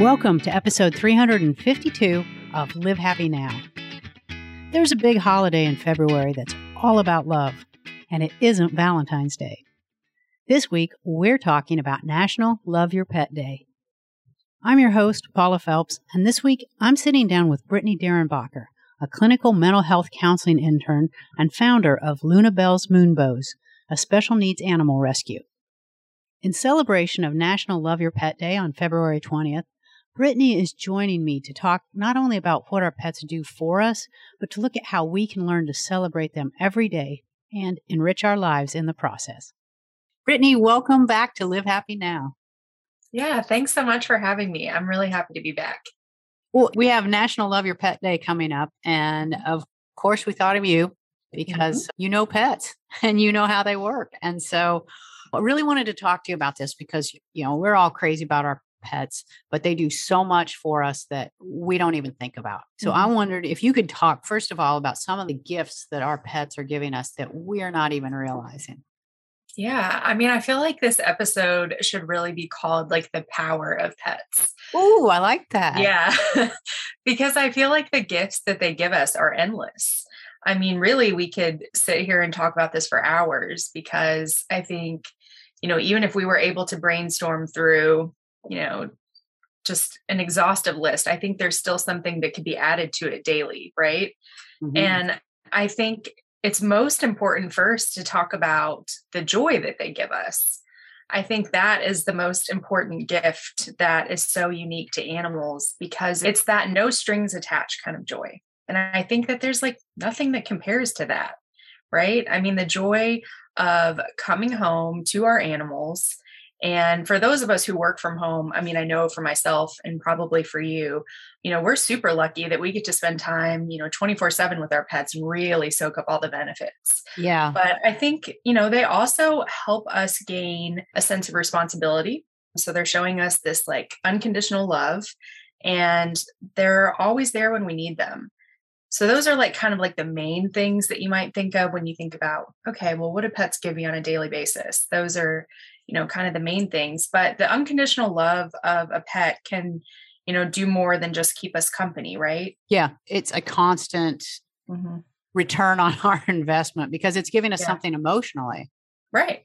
Welcome to episode 352 of Live Happy Now. There's a big holiday in February that's all about love, and it isn't Valentine's Day. This week, we're talking about National Love Your Pet Day. I'm your host, Paula Phelps, and this week I'm sitting down with Brittany Derenbacher, a clinical mental health counseling intern and founder of Luna Bell's Moonbows, a special needs animal rescue. In celebration of National Love Your Pet Day on February 20th, Brittany is joining me to talk not only about what our pets do for us, but to look at how we can learn to celebrate them every day and enrich our lives in the process. Brittany, welcome back to Live Happy Now. Yeah, thanks so much for having me. I'm really happy to be back. Well, we have National Love Your Pet Day coming up. And of course, we thought of you because mm-hmm. you know pets and you know how they work. And so I really wanted to talk to you about this because, you know, we're all crazy about our pets, but they do so much for us that we don't even think about. So mm-hmm. I wondered if you could talk, first of all, about some of the gifts that our pets are giving us that we're not even realizing. Yeah, I mean, I feel like this episode should really be called like the power of pets. Oh, I like that. Yeah, because I feel like the gifts that they give us are endless. I mean, really, we could sit here and talk about this for hours because I think, you know, even if we were able to brainstorm through you know, just an exhaustive list. I think there's still something that could be added to it daily, right? Mm-hmm. And I think it's most important first to talk about the joy that they give us. I think that is the most important gift that is so unique to animals because it's that no strings attached kind of joy. And I think that there's like nothing that compares to that, right? I mean, the joy of coming home to our animals and for those of us who work from home, I mean, I know for myself and probably for you, you know, we're super lucky that we get to spend time, you know, 24 7 with our pets and really soak up all the benefits. Yeah. But I think, you know, they also help us gain a sense of responsibility. So they're showing us this like unconditional love and they're always there when we need them. So those are like kind of like the main things that you might think of when you think about, okay, well, what do pets give you on a daily basis? Those are, you know kind of the main things but the unconditional love of a pet can you know do more than just keep us company right yeah it's a constant mm-hmm. return on our investment because it's giving us yeah. something emotionally right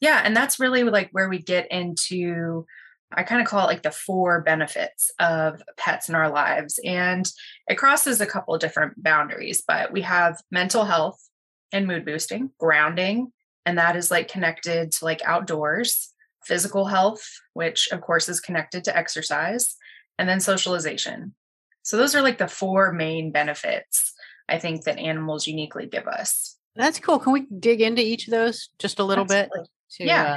yeah and that's really like where we get into I kind of call it like the four benefits of pets in our lives. And it crosses a couple of different boundaries, but we have mental health and mood boosting, grounding, and that is like connected to like outdoors, physical health, which of course is connected to exercise, and then socialization. So those are like the four main benefits I think that animals uniquely give us. That's cool. Can we dig into each of those just a little Absolutely. bit? To, yeah.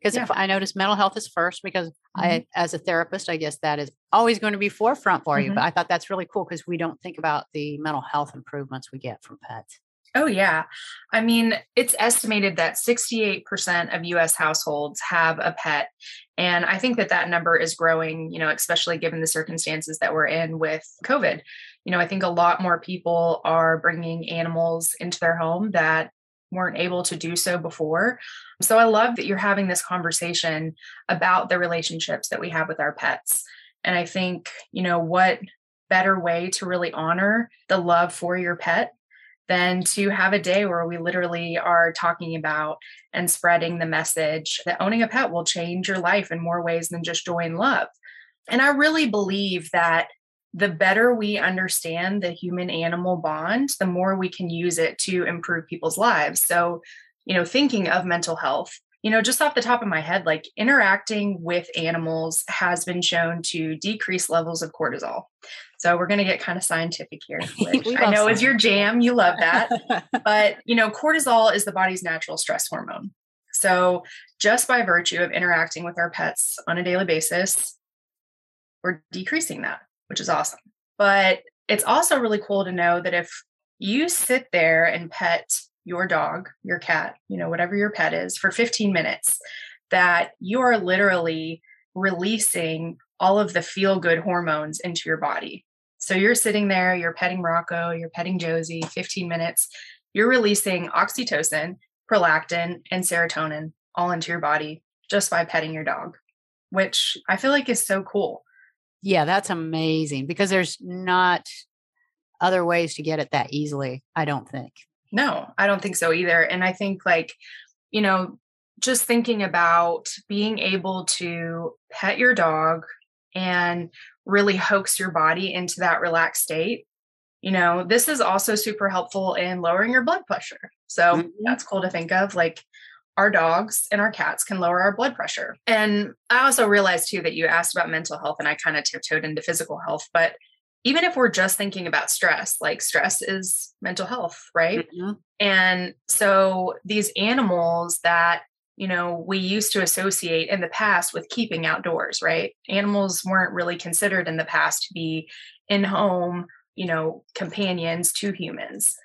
because uh, yeah. if I notice mental health is first, because mm-hmm. I, as a therapist, I guess that is always going to be forefront for mm-hmm. you. But I thought that's really cool because we don't think about the mental health improvements we get from pets. Oh, yeah. I mean, it's estimated that 68% of US households have a pet. And I think that that number is growing, you know, especially given the circumstances that we're in with COVID. You know, I think a lot more people are bringing animals into their home that weren't able to do so before. So I love that you're having this conversation about the relationships that we have with our pets. And I think, you know, what better way to really honor the love for your pet than to have a day where we literally are talking about and spreading the message that owning a pet will change your life in more ways than just joy and love. And I really believe that the better we understand the human animal bond, the more we can use it to improve people's lives. So, you know, thinking of mental health, you know, just off the top of my head, like interacting with animals has been shown to decrease levels of cortisol. So we're going to get kind of scientific here, which I know science. is your jam. You love that. but, you know, cortisol is the body's natural stress hormone. So just by virtue of interacting with our pets on a daily basis, we're decreasing that, which is awesome. But it's also really cool to know that if you sit there and pet your dog, your cat, you know, whatever your pet is for 15 minutes, that you are literally releasing all of the feel good hormones into your body. So you're sitting there, you're petting Rocco, you're petting Josie, 15 minutes, you're releasing oxytocin, prolactin, and serotonin all into your body just by petting your dog, which I feel like is so cool. Yeah, that's amazing because there's not other ways to get it that easily, I don't think. No, I don't think so either. And I think, like, you know, just thinking about being able to pet your dog and really hoax your body into that relaxed state. You know, this is also super helpful in lowering your blood pressure. So mm-hmm. that's cool to think of. Like, our dogs and our cats can lower our blood pressure. And I also realized too that you asked about mental health and I kind of tiptoed into physical health, but even if we're just thinking about stress, like stress is mental health, right? Mm-hmm. And so these animals that, you know, we used to associate in the past with keeping outdoors, right? Animals weren't really considered in the past to be in home, you know, companions to humans.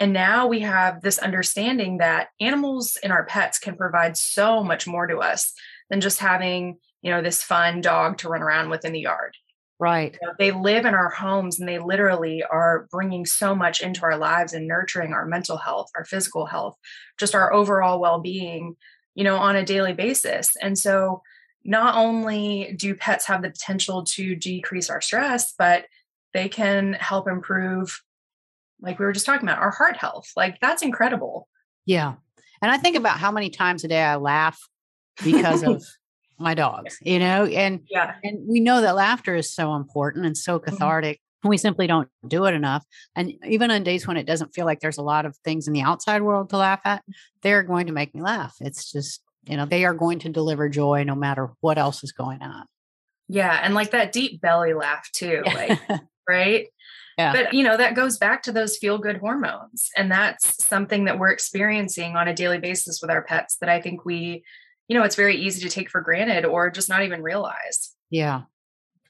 And now we have this understanding that animals and our pets can provide so much more to us than just having, you know, this fun dog to run around with in the yard. Right. You know, they live in our homes and they literally are bringing so much into our lives and nurturing our mental health, our physical health, just our overall well being, you know, on a daily basis. And so, not only do pets have the potential to decrease our stress, but they can help improve, like we were just talking about, our heart health. Like, that's incredible. Yeah. And I think about how many times a day I laugh because of my dogs, you know, and yeah, and we know that laughter is so important and so mm-hmm. cathartic. We simply don't do it enough. And even on days when it doesn't feel like there's a lot of things in the outside world to laugh at, they're going to make me laugh. It's just, you know, they are going to deliver joy no matter what else is going on. Yeah. And like that deep belly laugh too. Like, right? Yeah. But you know, that goes back to those feel good hormones. And that's something that we're experiencing on a daily basis with our pets that I think we you know, it's very easy to take for granted or just not even realize. Yeah.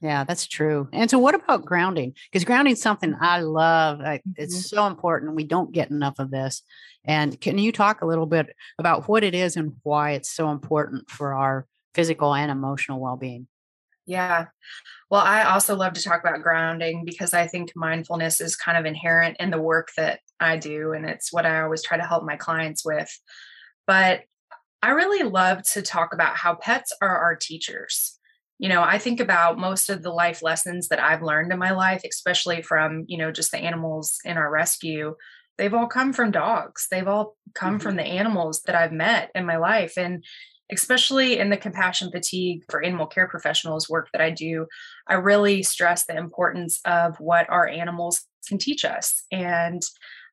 Yeah, that's true. And so, what about grounding? Because grounding is something I love. I, it's mm-hmm. so important. We don't get enough of this. And can you talk a little bit about what it is and why it's so important for our physical and emotional well being? Yeah. Well, I also love to talk about grounding because I think mindfulness is kind of inherent in the work that I do. And it's what I always try to help my clients with. But I really love to talk about how pets are our teachers. You know, I think about most of the life lessons that I've learned in my life, especially from, you know, just the animals in our rescue. They've all come from dogs. They've all come mm-hmm. from the animals that I've met in my life. And especially in the compassion fatigue for animal care professionals work that I do, I really stress the importance of what our animals can teach us. And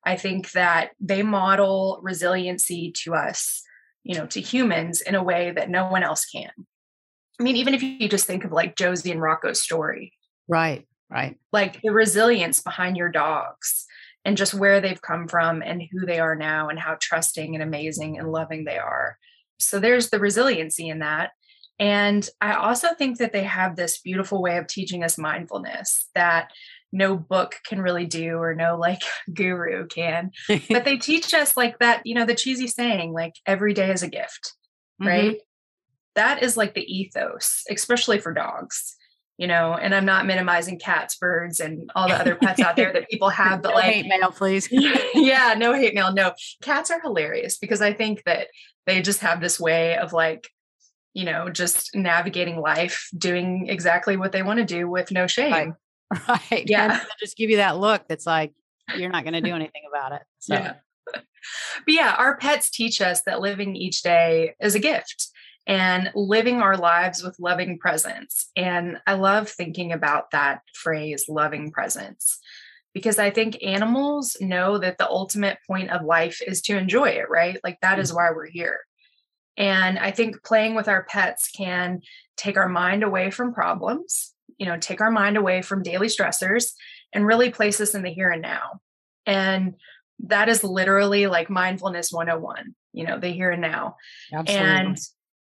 I think that they model resiliency to us you know, to humans in a way that no one else can. I mean, even if you just think of like Josie and Rocco's story. Right, right. Like the resilience behind your dogs and just where they've come from and who they are now and how trusting and amazing and loving they are. So there's the resiliency in that. And I also think that they have this beautiful way of teaching us mindfulness that no book can really do or no like guru can but they teach us like that you know the cheesy saying like every day is a gift mm-hmm. right that is like the ethos especially for dogs you know and i'm not minimizing cats birds and all the other pets out there that people have but no like hate mail please yeah no hate mail no cats are hilarious because i think that they just have this way of like you know just navigating life doing exactly what they want to do with no shame right. Right. Yeah. just give you that look that's like, you're not going to do anything about it. So. Yeah. But yeah, our pets teach us that living each day is a gift and living our lives with loving presence. And I love thinking about that phrase, loving presence, because I think animals know that the ultimate point of life is to enjoy it, right? Like that is mm-hmm. why we're here. And I think playing with our pets can take our mind away from problems you know take our mind away from daily stressors and really place us in the here and now and that is literally like mindfulness 101 you know the here and now Absolutely. and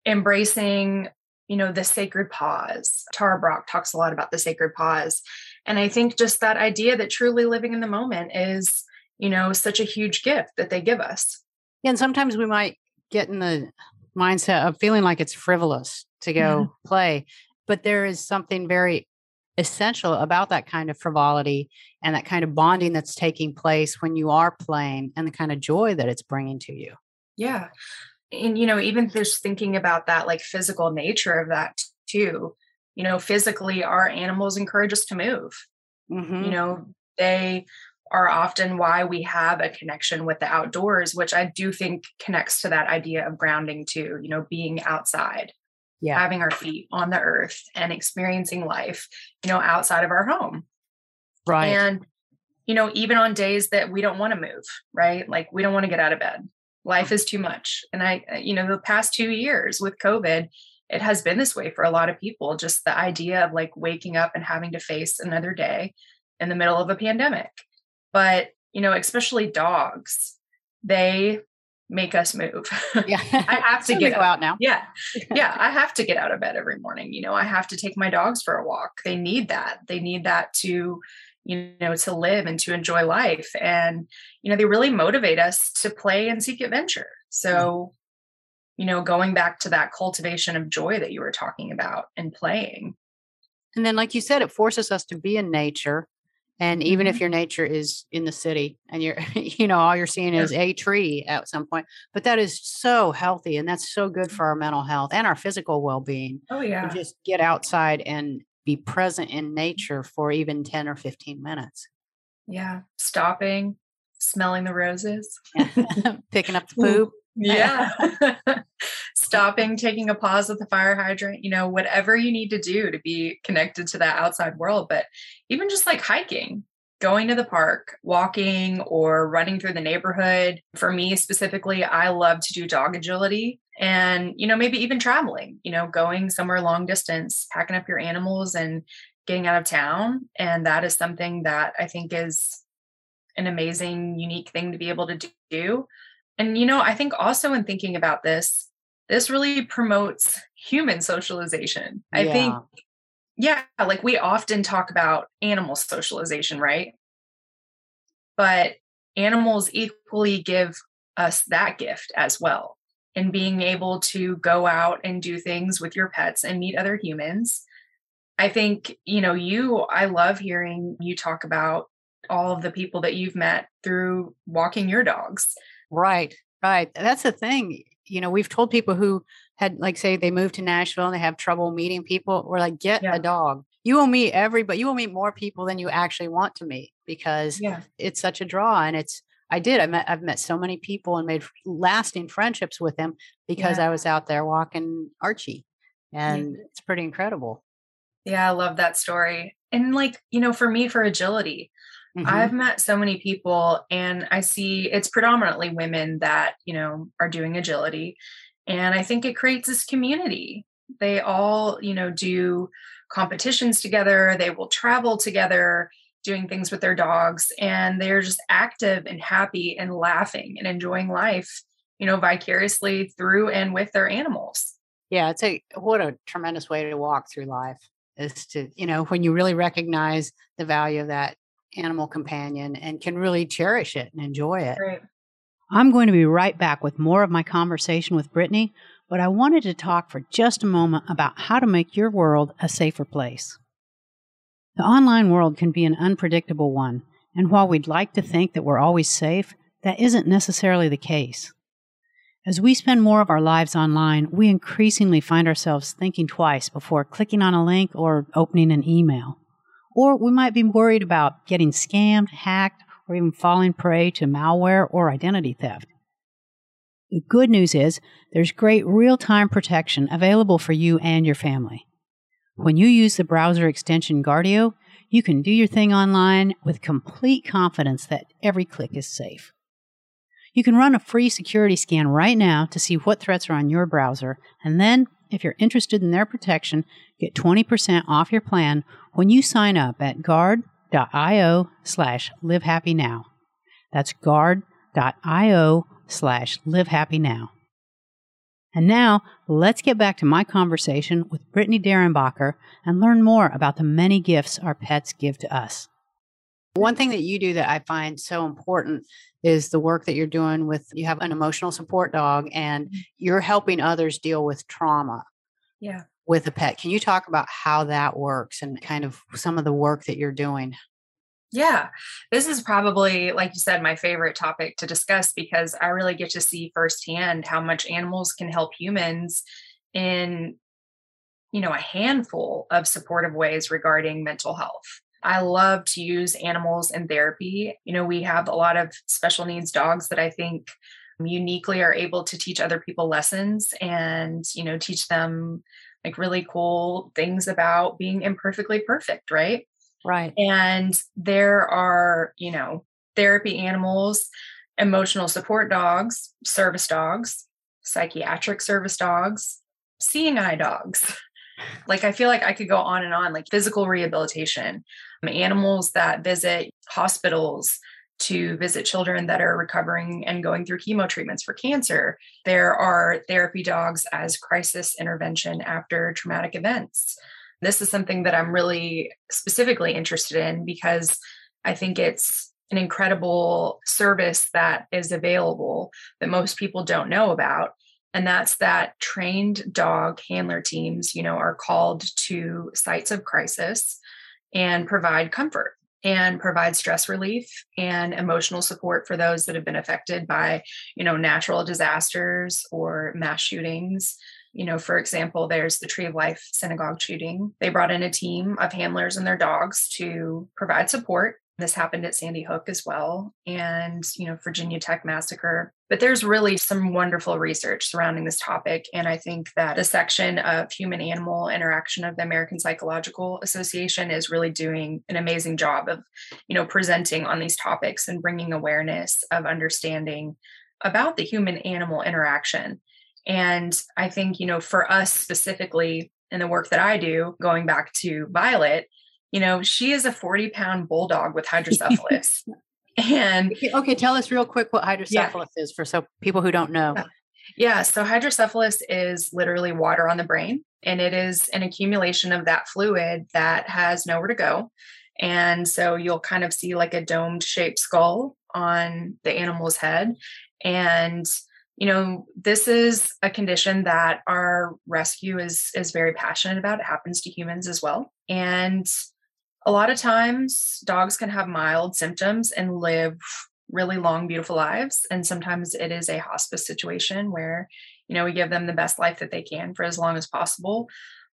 embracing you know the sacred pause tara brach talks a lot about the sacred pause and i think just that idea that truly living in the moment is you know such a huge gift that they give us yeah, and sometimes we might get in the mindset of feeling like it's frivolous to go mm-hmm. play but there is something very essential about that kind of frivolity and that kind of bonding that's taking place when you are playing and the kind of joy that it's bringing to you. Yeah. And, you know, even just thinking about that like physical nature of that too, you know, physically, our animals encourage us to move. Mm-hmm. You know, they are often why we have a connection with the outdoors, which I do think connects to that idea of grounding too, you know, being outside, yeah. having our feet on the earth and experiencing life, you know, outside of our home. Right. And, you know, even on days that we don't want to move, right? Like we don't want to get out of bed. Life is too much. And I, uh, you know, the past two years with COVID, it has been this way for a lot of people. Just the idea of like waking up and having to face another day in the middle of a pandemic. But you know especially dogs they make us move. Yeah. I have to get go out now. Yeah. Yeah i have to get out of bed every morning. You know i have to take my dogs for a walk. They need that. They need that to you know to live and to enjoy life and you know they really motivate us to play and seek adventure so you know going back to that cultivation of joy that you were talking about and playing and then like you said it forces us to be in nature and even mm-hmm. if your nature is in the city and you're, you know, all you're seeing is a tree at some point, but that is so healthy and that's so good for our mental health and our physical well being. Oh, yeah. just get outside and be present in nature for even 10 or 15 minutes. Yeah. Stopping, smelling the roses, picking up the poop. Yeah. Stopping, taking a pause at the fire hydrant, you know, whatever you need to do to be connected to that outside world. But even just like hiking, going to the park, walking, or running through the neighborhood. For me specifically, I love to do dog agility and, you know, maybe even traveling, you know, going somewhere long distance, packing up your animals and getting out of town. And that is something that I think is an amazing, unique thing to be able to do. And, you know, I think also in thinking about this, this really promotes human socialization. I yeah. think, yeah, like we often talk about animal socialization, right? But animals equally give us that gift as well. And being able to go out and do things with your pets and meet other humans. I think, you know, you, I love hearing you talk about all of the people that you've met through walking your dogs. Right, right. That's the thing. You know, we've told people who had, like, say, they moved to Nashville and they have trouble meeting people. We're like, get yeah. a dog. You will meet everybody. You will meet more people than you actually want to meet because yeah. it's such a draw. And it's, I did. I met. I've met so many people and made lasting friendships with them because yeah. I was out there walking Archie, and it's pretty incredible. Yeah, I love that story. And like you know, for me, for agility, Mm-hmm. I've met so many people and I see it's predominantly women that, you know, are doing agility. And I think it creates this community. They all, you know, do competitions together, they will travel together, doing things with their dogs, and they're just active and happy and laughing and enjoying life, you know, vicariously through and with their animals. Yeah, it's a what a tremendous way to walk through life is to, you know, when you really recognize the value of that animal companion and can really cherish it and enjoy it. Right. I'm going to be right back with more of my conversation with Brittany, but I wanted to talk for just a moment about how to make your world a safer place. The online world can be an unpredictable one, and while we'd like to think that we're always safe, that isn't necessarily the case. As we spend more of our lives online, we increasingly find ourselves thinking twice before clicking on a link or opening an email. Or we might be worried about getting scammed, hacked, or even falling prey to malware or identity theft. The good news is there's great real time protection available for you and your family. When you use the browser extension Guardio, you can do your thing online with complete confidence that every click is safe. You can run a free security scan right now to see what threats are on your browser, and then if you're interested in their protection, get 20% off your plan when you sign up at guard.io slash livehappynow. That's guard.io slash livehappynow. And now, let's get back to my conversation with Brittany Derenbacher and learn more about the many gifts our pets give to us. One thing that you do that I find so important is the work that you're doing with you have an emotional support dog and mm-hmm. you're helping others deal with trauma. Yeah. With a pet. Can you talk about how that works and kind of some of the work that you're doing? Yeah, this is probably, like you said, my favorite topic to discuss because I really get to see firsthand how much animals can help humans in you know, a handful of supportive ways regarding mental health. I love to use animals in therapy. You know, we have a lot of special needs dogs that I think uniquely are able to teach other people lessons and, you know, teach them like really cool things about being imperfectly perfect, right? Right. And there are, you know, therapy animals, emotional support dogs, service dogs, psychiatric service dogs, seeing eye dogs. Like, I feel like I could go on and on, like physical rehabilitation, um, animals that visit hospitals to visit children that are recovering and going through chemo treatments for cancer. There are therapy dogs as crisis intervention after traumatic events. This is something that I'm really specifically interested in because I think it's an incredible service that is available that most people don't know about and that's that trained dog handler teams you know are called to sites of crisis and provide comfort and provide stress relief and emotional support for those that have been affected by you know natural disasters or mass shootings you know for example there's the tree of life synagogue shooting they brought in a team of handlers and their dogs to provide support this happened at Sandy Hook as well, and you know, Virginia Tech massacre. But there's really some wonderful research surrounding this topic. And I think that the section of human animal interaction of the American Psychological Association is really doing an amazing job of, you know, presenting on these topics and bringing awareness of understanding about the human animal interaction. And I think, you know, for us specifically in the work that I do, going back to Violet, you know, she is a 40 pound bulldog with hydrocephalus. And okay, tell us real quick what hydrocephalus yeah. is for so people who don't know. Yeah, so hydrocephalus is literally water on the brain, and it is an accumulation of that fluid that has nowhere to go. And so you'll kind of see like a domed shaped skull on the animal's head. And you know this is a condition that our rescue is is very passionate about it happens to humans as well and a lot of times dogs can have mild symptoms and live really long beautiful lives and sometimes it is a hospice situation where you know we give them the best life that they can for as long as possible.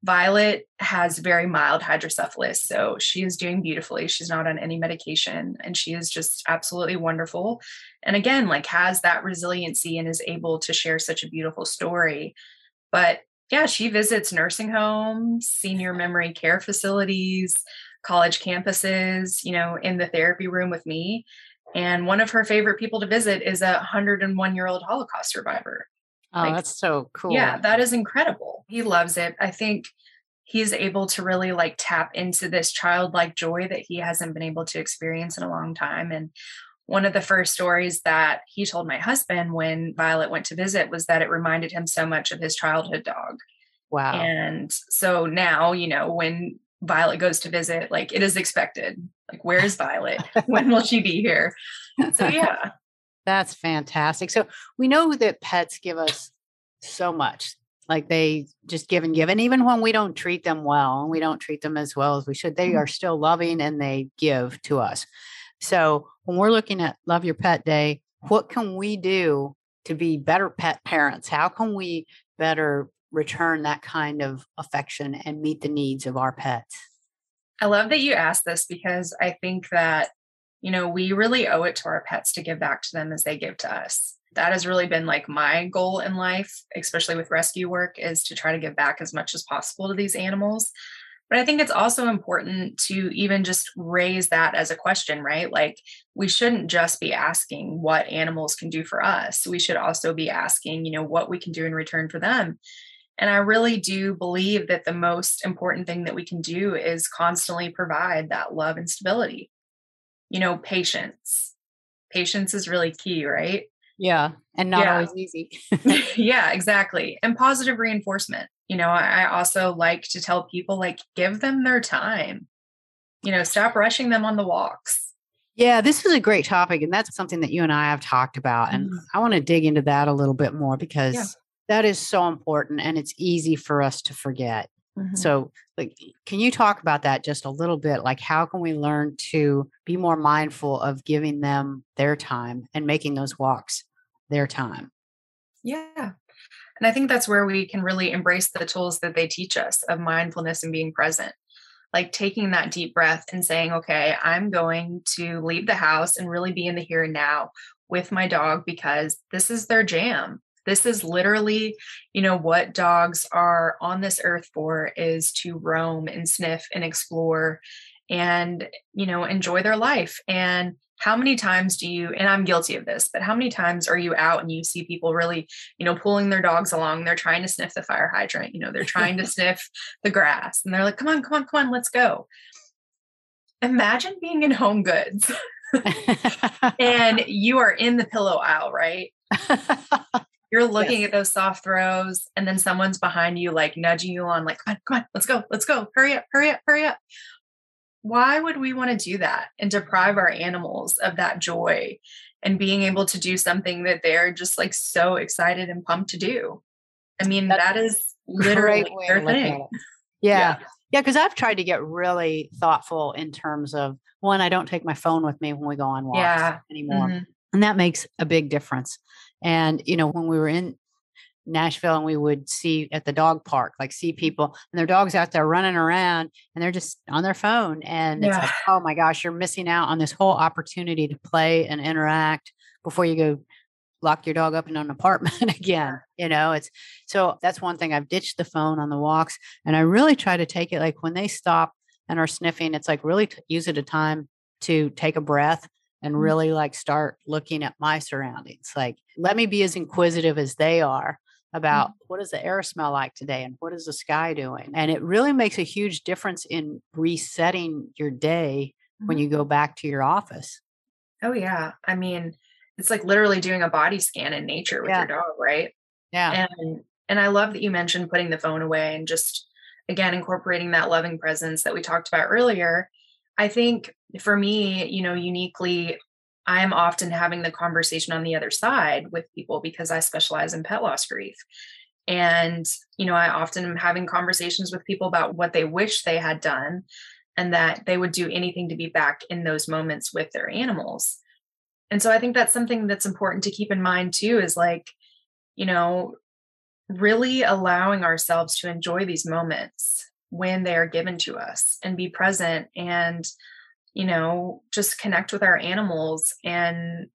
Violet has very mild hydrocephalus so she is doing beautifully. She's not on any medication and she is just absolutely wonderful. And again like has that resiliency and is able to share such a beautiful story. But yeah she visits nursing homes senior memory care facilities college campuses, you know, in the therapy room with me. And one of her favorite people to visit is a 101 year old Holocaust survivor. Oh, like, that's so cool. Yeah, that is incredible. He loves it. I think he's able to really like tap into this childlike joy that he hasn't been able to experience in a long time. And one of the first stories that he told my husband when Violet went to visit was that it reminded him so much of his childhood dog. Wow. And so now, you know, when Violet goes to visit, like it is expected. Like, where is Violet? when will she be here? So, yeah. That's fantastic. So, we know that pets give us so much. Like they just give and give. And even when we don't treat them well and we don't treat them as well as we should, they mm-hmm. are still loving and they give to us. So, when we're looking at Love Your Pet Day, what can we do to be better pet parents? How can we better return that kind of affection and meet the needs of our pets? I love that you asked this because I think that, you know, we really owe it to our pets to give back to them as they give to us. That has really been like my goal in life, especially with rescue work, is to try to give back as much as possible to these animals. But I think it's also important to even just raise that as a question, right? Like, we shouldn't just be asking what animals can do for us. We should also be asking, you know, what we can do in return for them. And I really do believe that the most important thing that we can do is constantly provide that love and stability. You know, patience. Patience is really key, right? Yeah. And not yeah. always easy. yeah, exactly. And positive reinforcement. You know, I also like to tell people, like, give them their time. You know, stop rushing them on the walks. Yeah, this is a great topic. And that's something that you and I have talked about. And mm-hmm. I want to dig into that a little bit more because yeah. That is so important and it's easy for us to forget. Mm-hmm. So, like, can you talk about that just a little bit? Like, how can we learn to be more mindful of giving them their time and making those walks their time? Yeah. And And I think that's where we can really embrace the tools that they teach us of mindfulness and being present. Like taking that deep breath and saying, okay, I'm going to leave the house and really be in the here and now with my dog because this is their jam. This is literally, you know, what dogs are on this earth for is to roam and sniff and explore and, you know, enjoy their life. And how many times do you and i'm guilty of this but how many times are you out and you see people really you know pulling their dogs along they're trying to sniff the fire hydrant you know they're trying to sniff the grass and they're like come on come on come on let's go imagine being in home goods and you are in the pillow aisle right you're looking yes. at those soft throws and then someone's behind you like nudging you on like come on come on let's go let's go hurry up hurry up hurry up why would we want to do that and deprive our animals of that joy and being able to do something that they're just like so excited and pumped to do? I mean, That's that is literally their thing. Yeah. Yeah. Because I've tried to get really thoughtful in terms of one, I don't take my phone with me when we go on walks yeah. anymore. Mm-hmm. And that makes a big difference. And, you know, when we were in Nashville and we would see at the dog park, like see mm-hmm. people and their dogs out there running around and they're just on their phone. And yeah. it's like, oh my gosh, you're missing out on this whole opportunity to play and interact before you go lock your dog up in an apartment again. You know, it's so that's one thing I've ditched the phone on the walks and I really try to take it like when they stop and are sniffing, it's like really use it a time to take a breath and mm-hmm. really like start looking at my surroundings. Like, let me be as inquisitive as they are about mm-hmm. what does the air smell like today and what is the sky doing and it really makes a huge difference in resetting your day mm-hmm. when you go back to your office oh yeah i mean it's like literally doing a body scan in nature with yeah. your dog right yeah and and i love that you mentioned putting the phone away and just again incorporating that loving presence that we talked about earlier i think for me you know uniquely I'm often having the conversation on the other side with people because I specialize in pet loss grief. And, you know, I often am having conversations with people about what they wish they had done and that they would do anything to be back in those moments with their animals. And so I think that's something that's important to keep in mind too is like, you know, really allowing ourselves to enjoy these moments when they are given to us and be present and you know, just connect with our animals and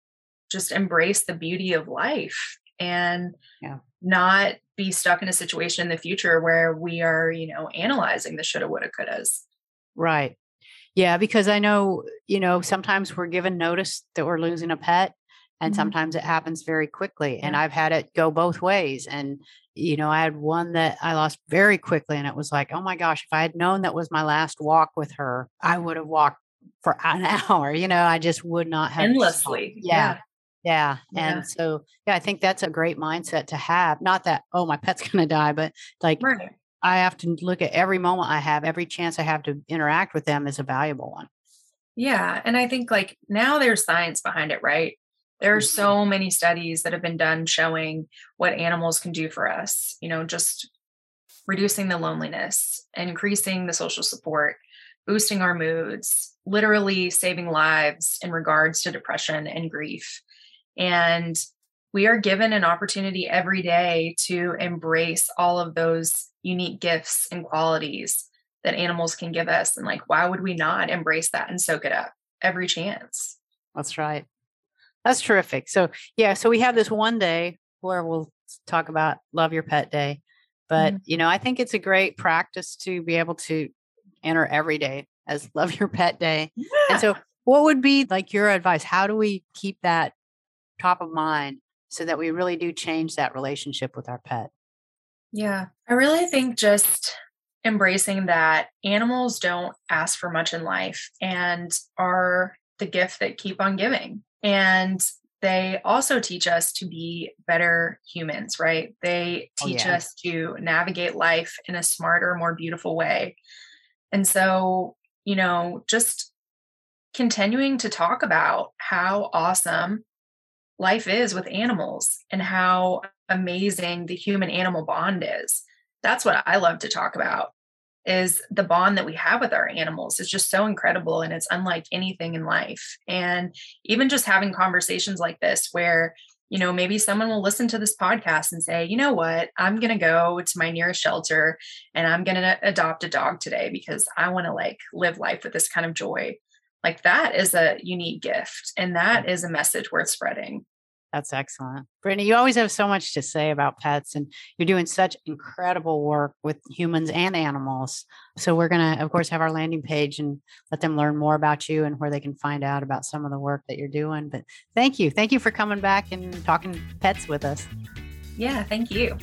just embrace the beauty of life and yeah. not be stuck in a situation in the future where we are, you know, analyzing the shoulda, woulda, couldas. Right. Yeah, because I know, you know, sometimes we're given notice that we're losing a pet and mm-hmm. sometimes it happens very quickly and I've had it go both ways and you know, I had one that I lost very quickly and it was like, "Oh my gosh, if I had known that was my last walk with her, I would have walked for an hour. You know, I just would not have endlessly. Yeah. yeah. Yeah. And so, yeah, I think that's a great mindset to have. Not that, oh, my pet's going to die, but like right. I have to look at every moment I have, every chance I have to interact with them is a valuable one. Yeah. And I think like now there's science behind it, right? There are so many studies that have been done showing what animals can do for us, you know, just reducing the loneliness, increasing the social support, boosting our moods, literally saving lives in regards to depression and grief. And we are given an opportunity every day to embrace all of those unique gifts and qualities that animals can give us. And like, why would we not embrace that and soak it up every chance? That's right. That's terrific. So, yeah, so we have this one day where we'll talk about Love Your Pet Day. But, mm-hmm. you know, I think it's a great practice to be able to enter every day as Love Your Pet Day. Yeah. And so, what would be like your advice? How do we keep that top of mind so that we really do change that relationship with our pet? Yeah, I really think just embracing that animals don't ask for much in life and are the gift that keep on giving. And they also teach us to be better humans, right? They oh, teach oh, yeah. us to navigate life in a smarter, more beautiful way. And so, you know, just continuing to talk about how awesome life is with animals and how amazing the human animal bond is. That's what I love to talk about is the bond that we have with our animals is just so incredible and it's unlike anything in life. And even just having conversations like this where you know, maybe someone will listen to this podcast and say, you know what, I'm going to go to my nearest shelter and I'm going to adopt a dog today because I want to like live life with this kind of joy. Like that is a unique gift and that mm. is a message worth spreading. That's excellent. Brittany, you always have so much to say about pets, and you're doing such incredible work with humans and animals. So, we're going to, of course, have our landing page and let them learn more about you and where they can find out about some of the work that you're doing. But thank you. Thank you for coming back and talking pets with us. Yeah, thank you.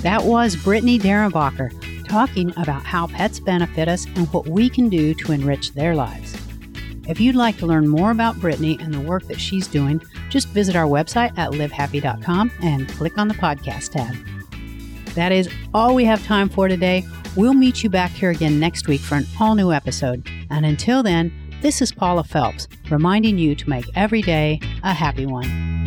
That was Brittany Derenbacher talking about how pets benefit us and what we can do to enrich their lives. If you'd like to learn more about Brittany and the work that she's doing, just visit our website at livehappy.com and click on the podcast tab. That is all we have time for today. We'll meet you back here again next week for an all new episode. And until then, this is Paula Phelps reminding you to make every day a happy one.